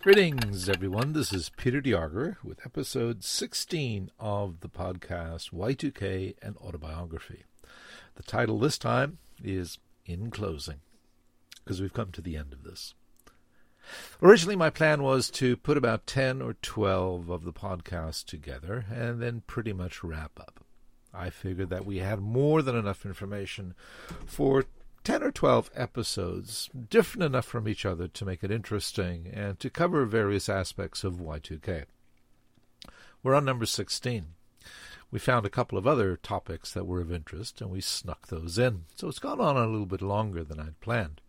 Greetings, everyone. This is Peter de Jager with episode 16 of the podcast Y2K and Autobiography. The title this time is In Closing, because we've come to the end of this. Originally, my plan was to put about 10 or 12 of the podcasts together and then pretty much wrap up. I figured that we had more than enough information for 10 or 12 episodes, different enough from each other to make it interesting and to cover various aspects of Y2K. We're on number 16. We found a couple of other topics that were of interest and we snuck those in, so it's gone on a little bit longer than I'd planned.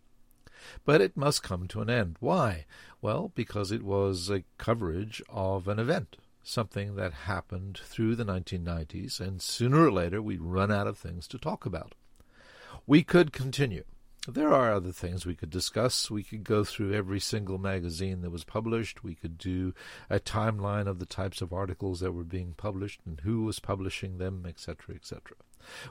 But it must come to an end. Why? Well, because it was a coverage of an event, something that happened through the 1990s, and sooner or later we'd run out of things to talk about. We could continue. There are other things we could discuss. We could go through every single magazine that was published. We could do a timeline of the types of articles that were being published and who was publishing them, etc., etc.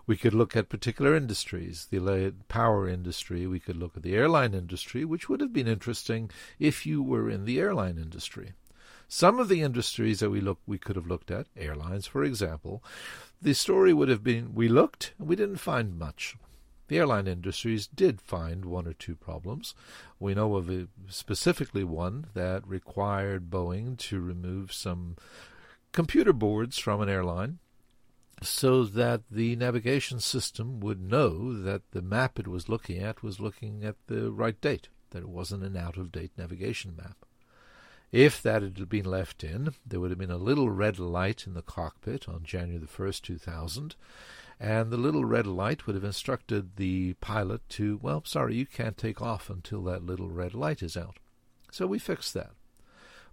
We could look at particular industries, the power industry. We could look at the airline industry, which would have been interesting if you were in the airline industry. Some of the industries that we look we could have looked at, airlines for example, the story would have been we looked and we didn't find much. The airline industries did find one or two problems. We know of a, specifically one that required Boeing to remove some computer boards from an airline so that the navigation system would know that the map it was looking at was looking at the right date, that it wasn't an out of date navigation map. If that had been left in, there would have been a little red light in the cockpit on January the 1st, 2000, and the little red light would have instructed the pilot to, well, sorry, you can't take off until that little red light is out. So we fixed that.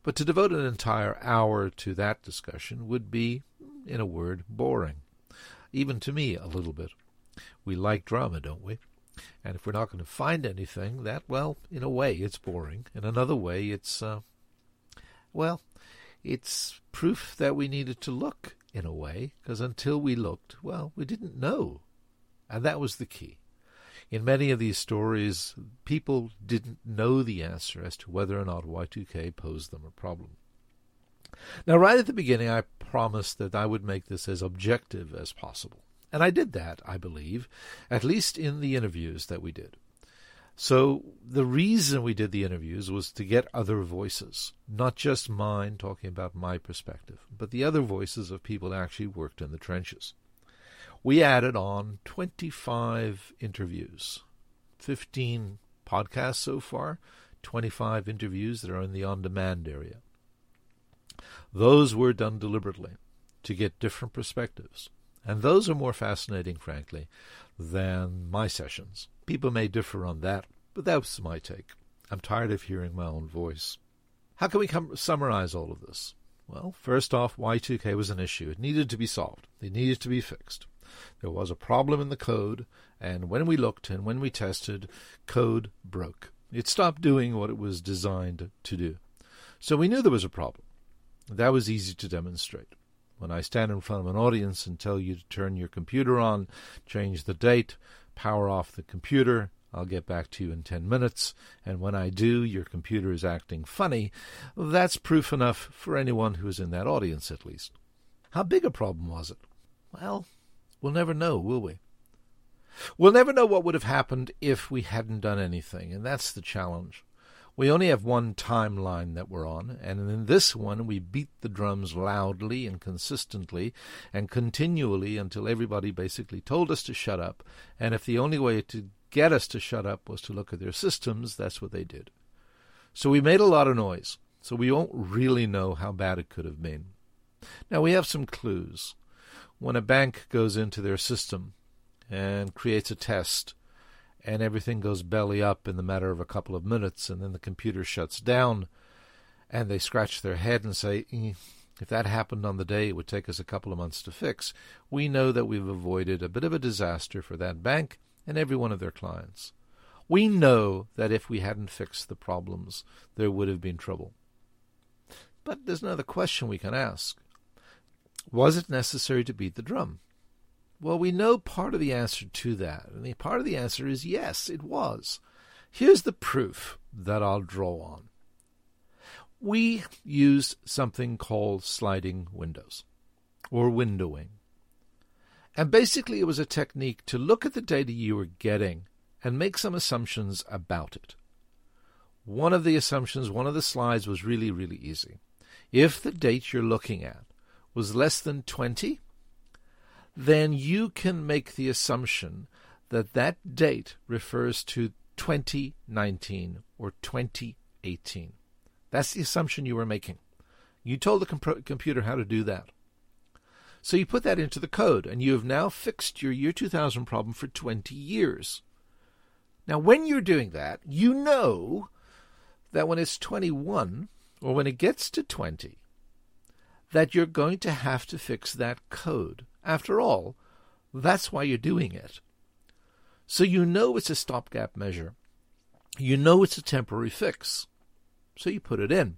But to devote an entire hour to that discussion would be, in a word, boring. Even to me, a little bit. We like drama, don't we? And if we're not going to find anything, that, well, in a way, it's boring. In another way, it's, uh, well, it's proof that we needed to look in a way, because until we looked, well, we didn't know. And that was the key. In many of these stories, people didn't know the answer as to whether or not Y2K posed them a problem. Now, right at the beginning, I promised that I would make this as objective as possible. And I did that, I believe, at least in the interviews that we did. So the reason we did the interviews was to get other voices, not just mine talking about my perspective, but the other voices of people that actually worked in the trenches. We added on 25 interviews, 15 podcasts so far, 25 interviews that are in the on demand area. Those were done deliberately to get different perspectives. And those are more fascinating, frankly, than my sessions. People may differ on that, but that was my take. I'm tired of hearing my own voice. How can we com- summarize all of this? Well, first off, Y2K was an issue. It needed to be solved. It needed to be fixed. There was a problem in the code, and when we looked and when we tested, code broke. It stopped doing what it was designed to do. So we knew there was a problem. That was easy to demonstrate. When I stand in front of an audience and tell you to turn your computer on, change the date, power off the computer. I'll get back to you in 10 minutes, and when I do, your computer is acting funny. That's proof enough for anyone who is in that audience, at least. How big a problem was it? Well, we'll never know, will we? We'll never know what would have happened if we hadn't done anything, and that's the challenge. We only have one timeline that we're on, and in this one we beat the drums loudly and consistently and continually until everybody basically told us to shut up. And if the only way to get us to shut up was to look at their systems, that's what they did. So we made a lot of noise, so we won't really know how bad it could have been. Now we have some clues. When a bank goes into their system and creates a test, and everything goes belly up in the matter of a couple of minutes, and then the computer shuts down, and they scratch their head and say, eh, if that happened on the day it would take us a couple of months to fix, we know that we've avoided a bit of a disaster for that bank and every one of their clients. We know that if we hadn't fixed the problems, there would have been trouble. But there's another question we can ask. Was it necessary to beat the drum? Well, we know part of the answer to that, and the part of the answer is yes, it was. Here's the proof that I'll draw on. we used something called sliding windows or windowing. And basically, it was a technique to look at the data you were getting and make some assumptions about it. One of the assumptions, one of the slides was really, really easy. If the date you're looking at was less than 20, then you can make the assumption that that date refers to 2019 or 2018. That's the assumption you were making. You told the comp- computer how to do that. So you put that into the code, and you have now fixed your year 2000 problem for 20 years. Now, when you're doing that, you know that when it's 21, or when it gets to 20, that you're going to have to fix that code. After all, that's why you're doing it. So you know it's a stopgap measure. You know it's a temporary fix. So you put it in.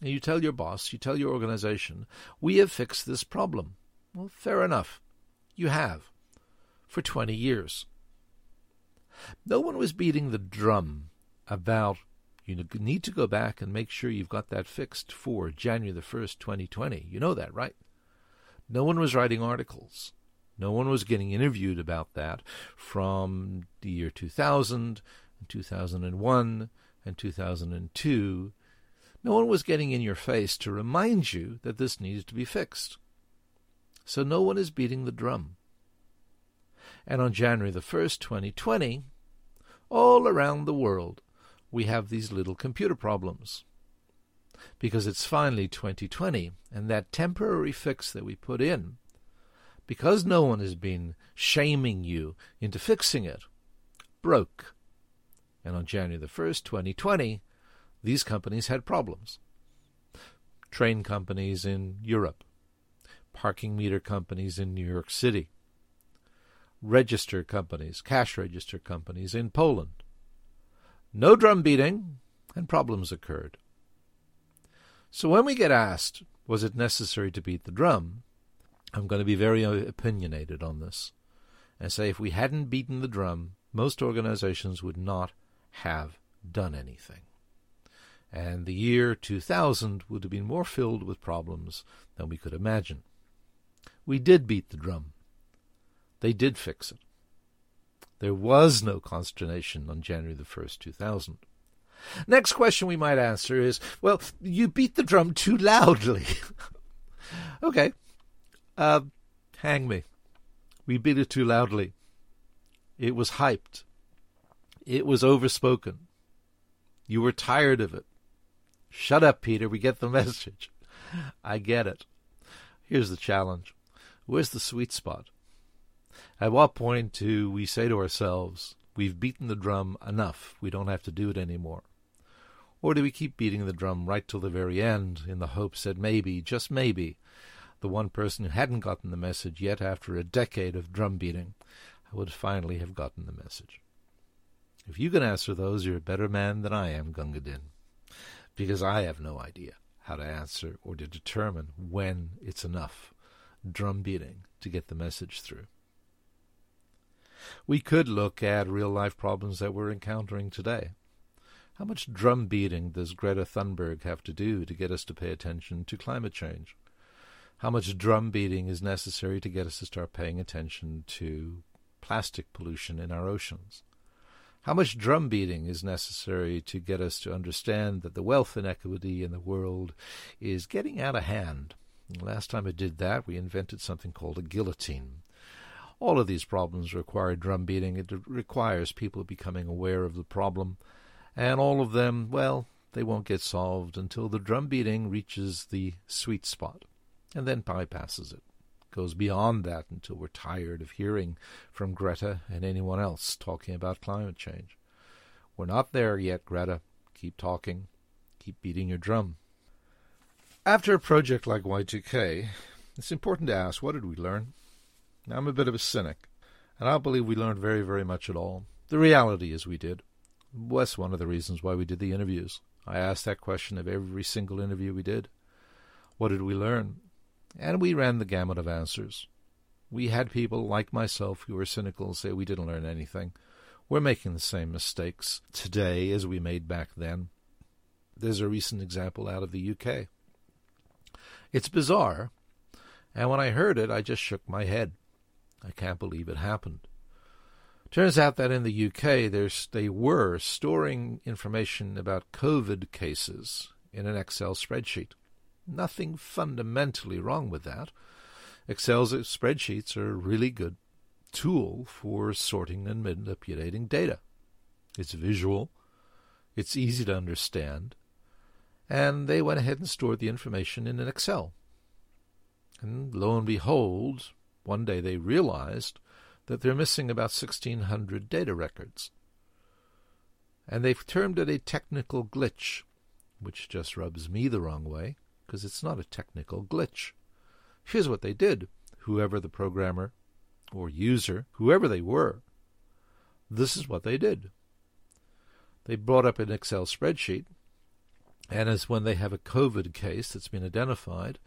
And you tell your boss, you tell your organization, we have fixed this problem. Well, fair enough. You have. For 20 years. No one was beating the drum about you need to go back and make sure you've got that fixed for January the 1st, 2020. You know that, right? No one was writing articles. No one was getting interviewed about that from the year 2000, 2001, and 2002. No one was getting in your face to remind you that this needed to be fixed. So no one is beating the drum. And on January the 1st, 2020, all around the world, we have these little computer problems. Because it's finally 2020, and that temporary fix that we put in, because no one has been shaming you into fixing it, broke. And on January the 1st, 2020, these companies had problems. Train companies in Europe, parking meter companies in New York City, register companies, cash register companies in Poland, no drum beating, and problems occurred. So when we get asked, was it necessary to beat the drum? I'm going to be very uh, opinionated on this and say if we hadn't beaten the drum, most organizations would not have done anything. And the year 2000 would have been more filled with problems than we could imagine. We did beat the drum. They did fix it. There was no consternation on January the 1st, 2000. Next question we might answer is well, you beat the drum too loudly. okay. Uh, hang me. We beat it too loudly. It was hyped. It was overspoken. You were tired of it. Shut up, Peter. We get the message. I get it. Here's the challenge. Where's the sweet spot? At what point do we say to ourselves, we've beaten the drum enough, we don't have to do it anymore? Or do we keep beating the drum right till the very end in the hopes that maybe, just maybe, the one person who hadn't gotten the message yet after a decade of drum beating would finally have gotten the message? If you can answer those, you're a better man than I am, Gunga Din, because I have no idea how to answer or to determine when it's enough drum beating to get the message through. We could look at real life problems that we're encountering today. How much drum beating does Greta Thunberg have to do to get us to pay attention to climate change? How much drum beating is necessary to get us to start paying attention to plastic pollution in our oceans? How much drum beating is necessary to get us to understand that the wealth inequity in the world is getting out of hand? Last time it did that, we invented something called a guillotine. All of these problems require drum beating. It requires people becoming aware of the problem. And all of them, well, they won't get solved until the drum beating reaches the sweet spot and then bypasses it. Goes beyond that until we're tired of hearing from Greta and anyone else talking about climate change. We're not there yet, Greta. Keep talking. Keep beating your drum. After a project like Y2K, it's important to ask what did we learn? I'm a bit of a cynic, and I don't believe we learned very, very much at all. The reality is we did. That's one of the reasons why we did the interviews. I asked that question of every single interview we did. What did we learn? And we ran the gamut of answers. We had people like myself who were cynical say we didn't learn anything. We're making the same mistakes today as we made back then. There's a recent example out of the UK. It's bizarre, and when I heard it, I just shook my head. I can't believe it happened. Turns out that in the UK, they were storing information about COVID cases in an Excel spreadsheet. Nothing fundamentally wrong with that. Excel's spreadsheets are a really good tool for sorting and manipulating data. It's visual, it's easy to understand, and they went ahead and stored the information in an Excel. And lo and behold, one day they realized that they're missing about 1,600 data records. And they've termed it a technical glitch, which just rubs me the wrong way, because it's not a technical glitch. Here's what they did whoever the programmer or user, whoever they were, this is what they did. They brought up an Excel spreadsheet, and as when they have a COVID case that's been identified,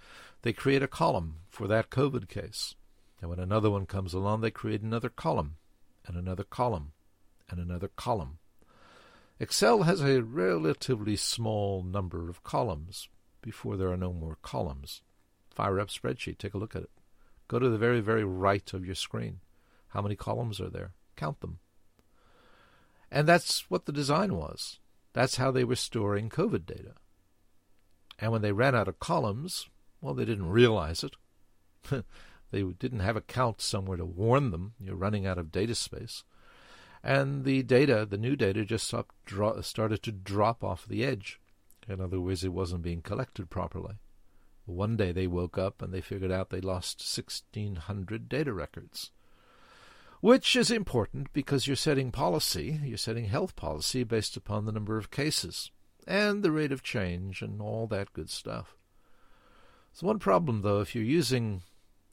they create a column for that COVID case. And when another one comes along, they create another column, and another column, and another column. Excel has a relatively small number of columns before there are no more columns. Fire up spreadsheet, take a look at it. Go to the very, very right of your screen. How many columns are there? Count them. And that's what the design was. That's how they were storing COVID data. And when they ran out of columns, well, they didn't realize it. they didn't have a count somewhere to warn them you're running out of data space. And the data, the new data, just started to drop off the edge. In other words, it wasn't being collected properly. One day they woke up and they figured out they lost 1,600 data records. Which is important because you're setting policy, you're setting health policy based upon the number of cases and the rate of change and all that good stuff. So, one problem though, if you're using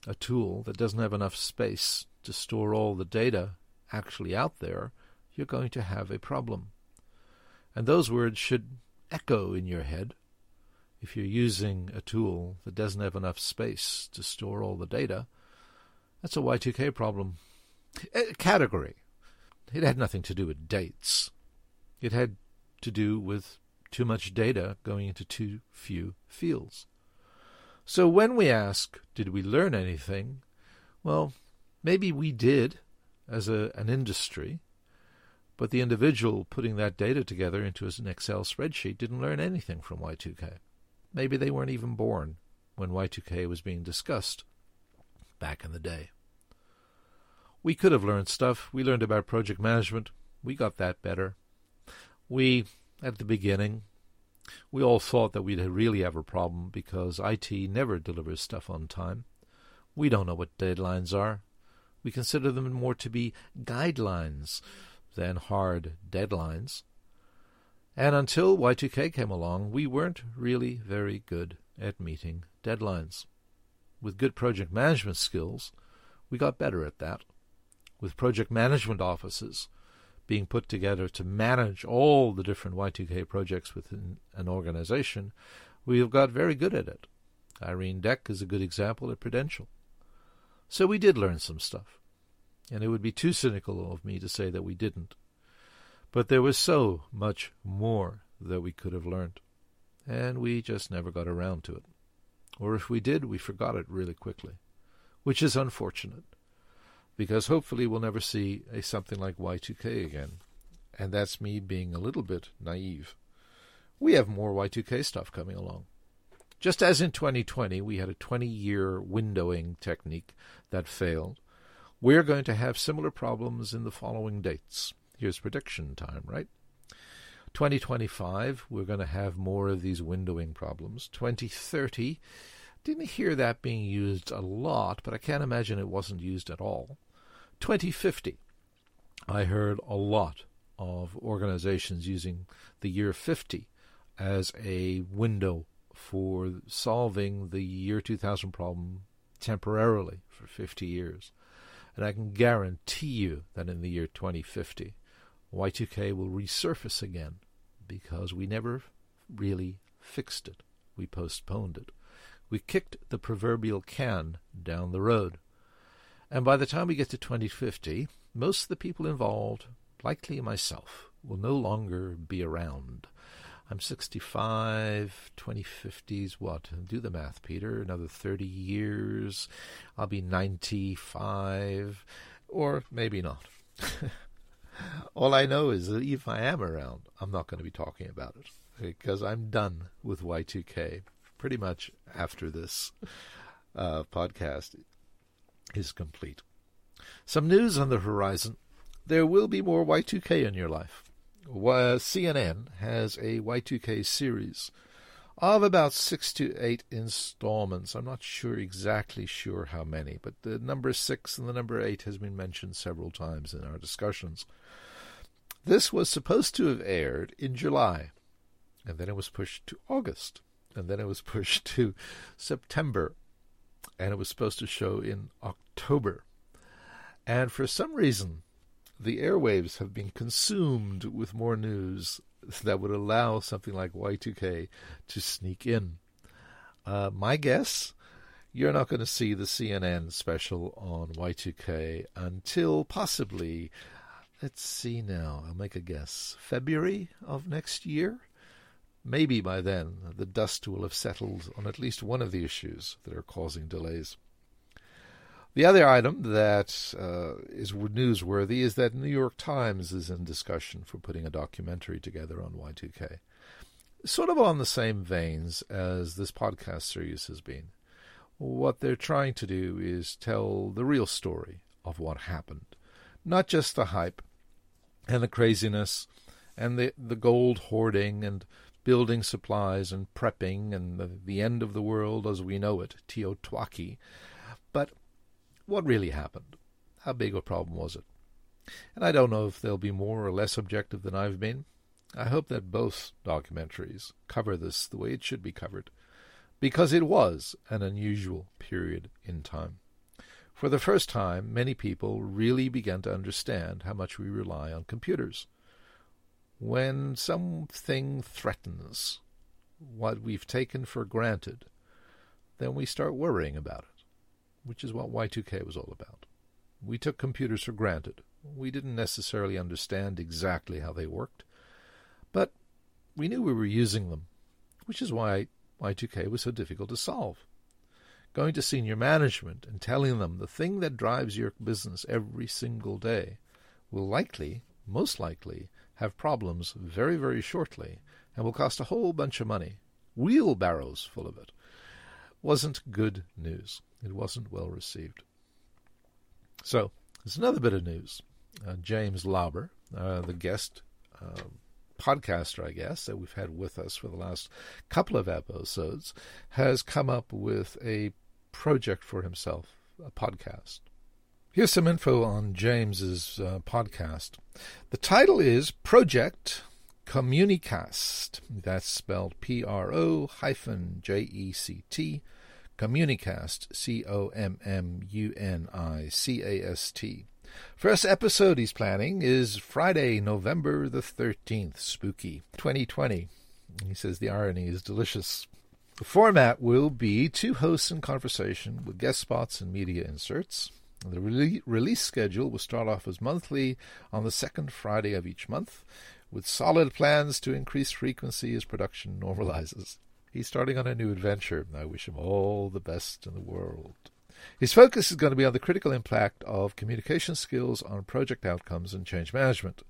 a tool that doesn't have enough space to store all the data actually out there, you're going to have a problem. And those words should echo in your head. If you're using a tool that doesn't have enough space to store all the data, that's a Y2K problem. A category. It had nothing to do with dates. It had to do with too much data going into too few fields. So when we ask, did we learn anything? Well, maybe we did as a, an industry, but the individual putting that data together into an Excel spreadsheet didn't learn anything from Y2K. Maybe they weren't even born when Y2K was being discussed back in the day. We could have learned stuff. We learned about project management. We got that better. We, at the beginning, we all thought that we'd really have a problem because IT never delivers stuff on time. We don't know what deadlines are. We consider them more to be guidelines than hard deadlines. And until Y2K came along, we weren't really very good at meeting deadlines. With good project management skills, we got better at that. With project management offices, being put together to manage all the different Y2K projects within an organization, we have got very good at it. Irene Deck is a good example at Prudential. So we did learn some stuff. And it would be too cynical of me to say that we didn't. But there was so much more that we could have learned. And we just never got around to it. Or if we did, we forgot it really quickly, which is unfortunate because hopefully we'll never see a something like Y2K again. And that's me being a little bit naive. We have more Y2K stuff coming along. Just as in 2020, we had a 20 year windowing technique that failed, we're going to have similar problems in the following dates. Here's prediction time, right? 2025, we're going to have more of these windowing problems. 2030, didn't hear that being used a lot, but I can't imagine it wasn't used at all. 2050, I heard a lot of organizations using the year 50 as a window for solving the year 2000 problem temporarily for 50 years. And I can guarantee you that in the year 2050, Y2K will resurface again because we never really fixed it. We postponed it. We kicked the proverbial can down the road. And by the time we get to 2050, most of the people involved, likely myself, will no longer be around. I'm 65, 2050s, what? Do the math, Peter. Another 30 years. I'll be 95, or maybe not. All I know is that if I am around, I'm not going to be talking about it because I'm done with Y2K pretty much after this uh, podcast is complete. Some news on the horizon. There will be more Y2K in your life. Uh, CNN has a Y2K series of about six to eight installments. I'm not sure exactly sure how many, but the number six and the number eight has been mentioned several times in our discussions. This was supposed to have aired in July, and then it was pushed to August, and then it was pushed to September, and it was supposed to show in October. And for some reason, the airwaves have been consumed with more news that would allow something like Y2K to sneak in. Uh, my guess, you're not going to see the CNN special on Y2K until possibly, let's see now, I'll make a guess, February of next year? Maybe by then the dust will have settled on at least one of the issues that are causing delays. The other item that uh, is newsworthy is that New York Times is in discussion for putting a documentary together on Y2K. Sort of on the same veins as this podcast series has been. What they're trying to do is tell the real story of what happened, not just the hype and the craziness and the, the gold hoarding and building supplies and prepping and the, the end of the world as we know it, TEOTWAWKI, but what really happened? How big a problem was it? And I don't know if they'll be more or less objective than I've been. I hope that both documentaries cover this the way it should be covered, because it was an unusual period in time. For the first time, many people really began to understand how much we rely on computers. When something threatens what we've taken for granted, then we start worrying about it which is what Y2K was all about. We took computers for granted. We didn't necessarily understand exactly how they worked, but we knew we were using them, which is why Y2K was so difficult to solve. Going to senior management and telling them the thing that drives your business every single day will likely, most likely, have problems very, very shortly and will cost a whole bunch of money, wheelbarrows full of it, wasn't good news. It wasn't well received. So, there's another bit of news. Uh, James Lauber, uh, the guest uh, podcaster, I guess, that we've had with us for the last couple of episodes, has come up with a project for himself, a podcast. Here's some info on James's uh, podcast. The title is Project Communicast. That's spelled P R O hyphen J E C T Communicast, C O M M U N I C A S T. First episode he's planning is Friday, November the 13th, spooky, 2020. He says the irony is delicious. The format will be two hosts in conversation with guest spots and media inserts. The re- release schedule will start off as monthly on the second Friday of each month, with solid plans to increase frequency as production normalizes. He's starting on a new adventure. I wish him all the best in the world. His focus is going to be on the critical impact of communication skills on project outcomes and change management.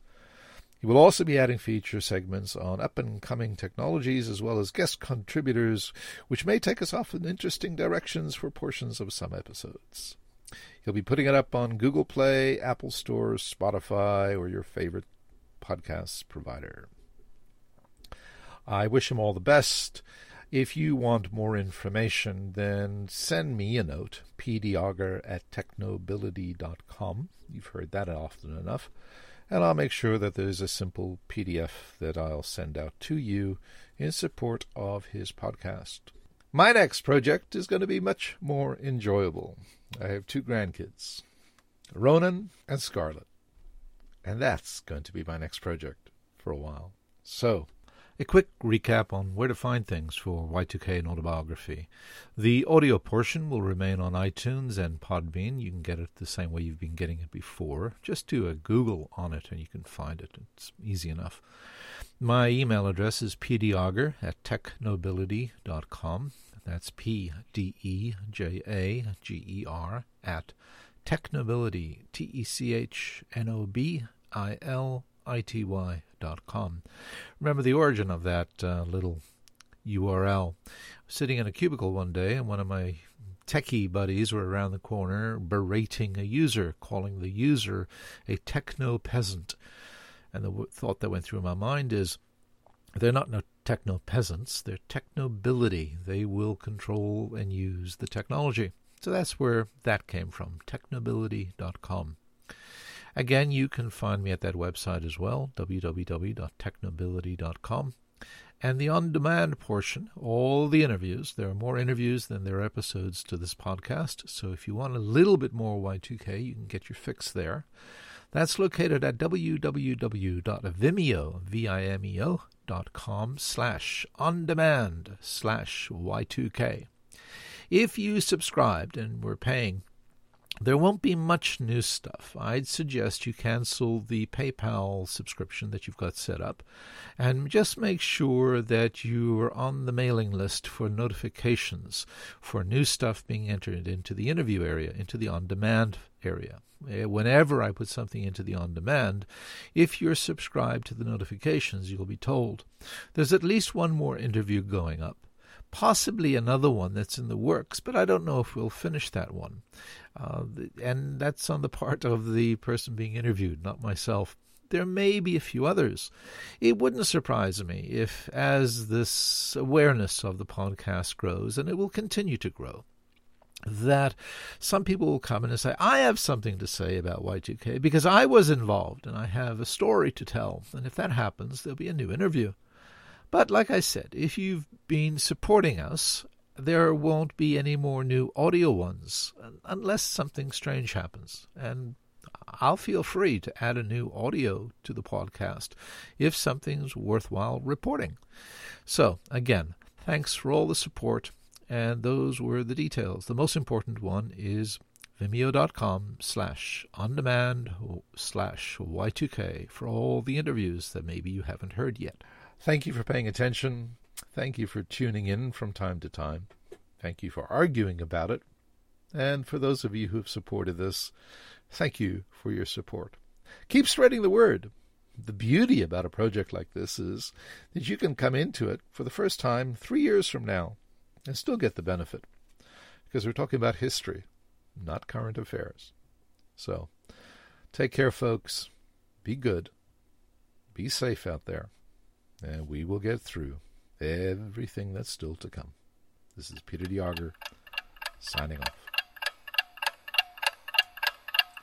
He will also be adding feature segments on up and coming technologies as well as guest contributors, which may take us off in interesting directions for portions of some episodes. He'll be putting it up on Google Play, Apple Store, Spotify, or your favorite podcast provider. I wish him all the best. If you want more information, then send me a note, pdejager at technobility.com. You've heard that often enough. And I'll make sure that there's a simple PDF that I'll send out to you in support of his podcast. My next project is going to be much more enjoyable. I have two grandkids, Ronan and Scarlett. And that's going to be my next project for a while. So, a quick recap on where to find things for Y2K and autobiography. The audio portion will remain on iTunes and Podbean. You can get it the same way you've been getting it before. Just do a Google on it and you can find it. It's easy enough. My email address is pdejager at technobility.com. That's P D E J A G E R at technobility, T E C H N O B I L I T Y Remember the origin of that uh, little URL. Sitting in a cubicle one day, and one of my techie buddies were around the corner berating a user, calling the user a techno peasant. And the thought that went through my mind is they're not no techno peasants, they're technobility. They will control and use the technology. So that's where that came from, technobility.com. Again, you can find me at that website as well, www.technobility.com. And the on demand portion, all the interviews, there are more interviews than there are episodes to this podcast. So if you want a little bit more Y2K, you can get your fix there. That's located at www.vimeo.com slash on demand slash Y2K. If you subscribed and were paying there won't be much new stuff. I'd suggest you cancel the PayPal subscription that you've got set up and just make sure that you are on the mailing list for notifications for new stuff being entered into the interview area, into the on demand area. Eh, whenever I put something into the on demand, if you're subscribed to the notifications, you'll be told. There's at least one more interview going up possibly another one that's in the works, but I don't know if we'll finish that one. Uh, and that's on the part of the person being interviewed, not myself. There may be a few others. It wouldn't surprise me if, as this awareness of the podcast grows, and it will continue to grow, that some people will come in and say, I have something to say about Y2K because I was involved and I have a story to tell. And if that happens, there'll be a new interview. But like I said, if you've been supporting us, there won't be any more new audio ones unless something strange happens. And I'll feel free to add a new audio to the podcast if something's worthwhile reporting. So, again, thanks for all the support. And those were the details. The most important one is vimeo.com slash on demand slash Y2K for all the interviews that maybe you haven't heard yet. Thank you for paying attention. Thank you for tuning in from time to time. Thank you for arguing about it. And for those of you who have supported this, thank you for your support. Keep spreading the word. The beauty about a project like this is that you can come into it for the first time three years from now and still get the benefit. Because we're talking about history, not current affairs. So, take care, folks. Be good. Be safe out there and we will get through everything that's still to come. This is Peter de signing off.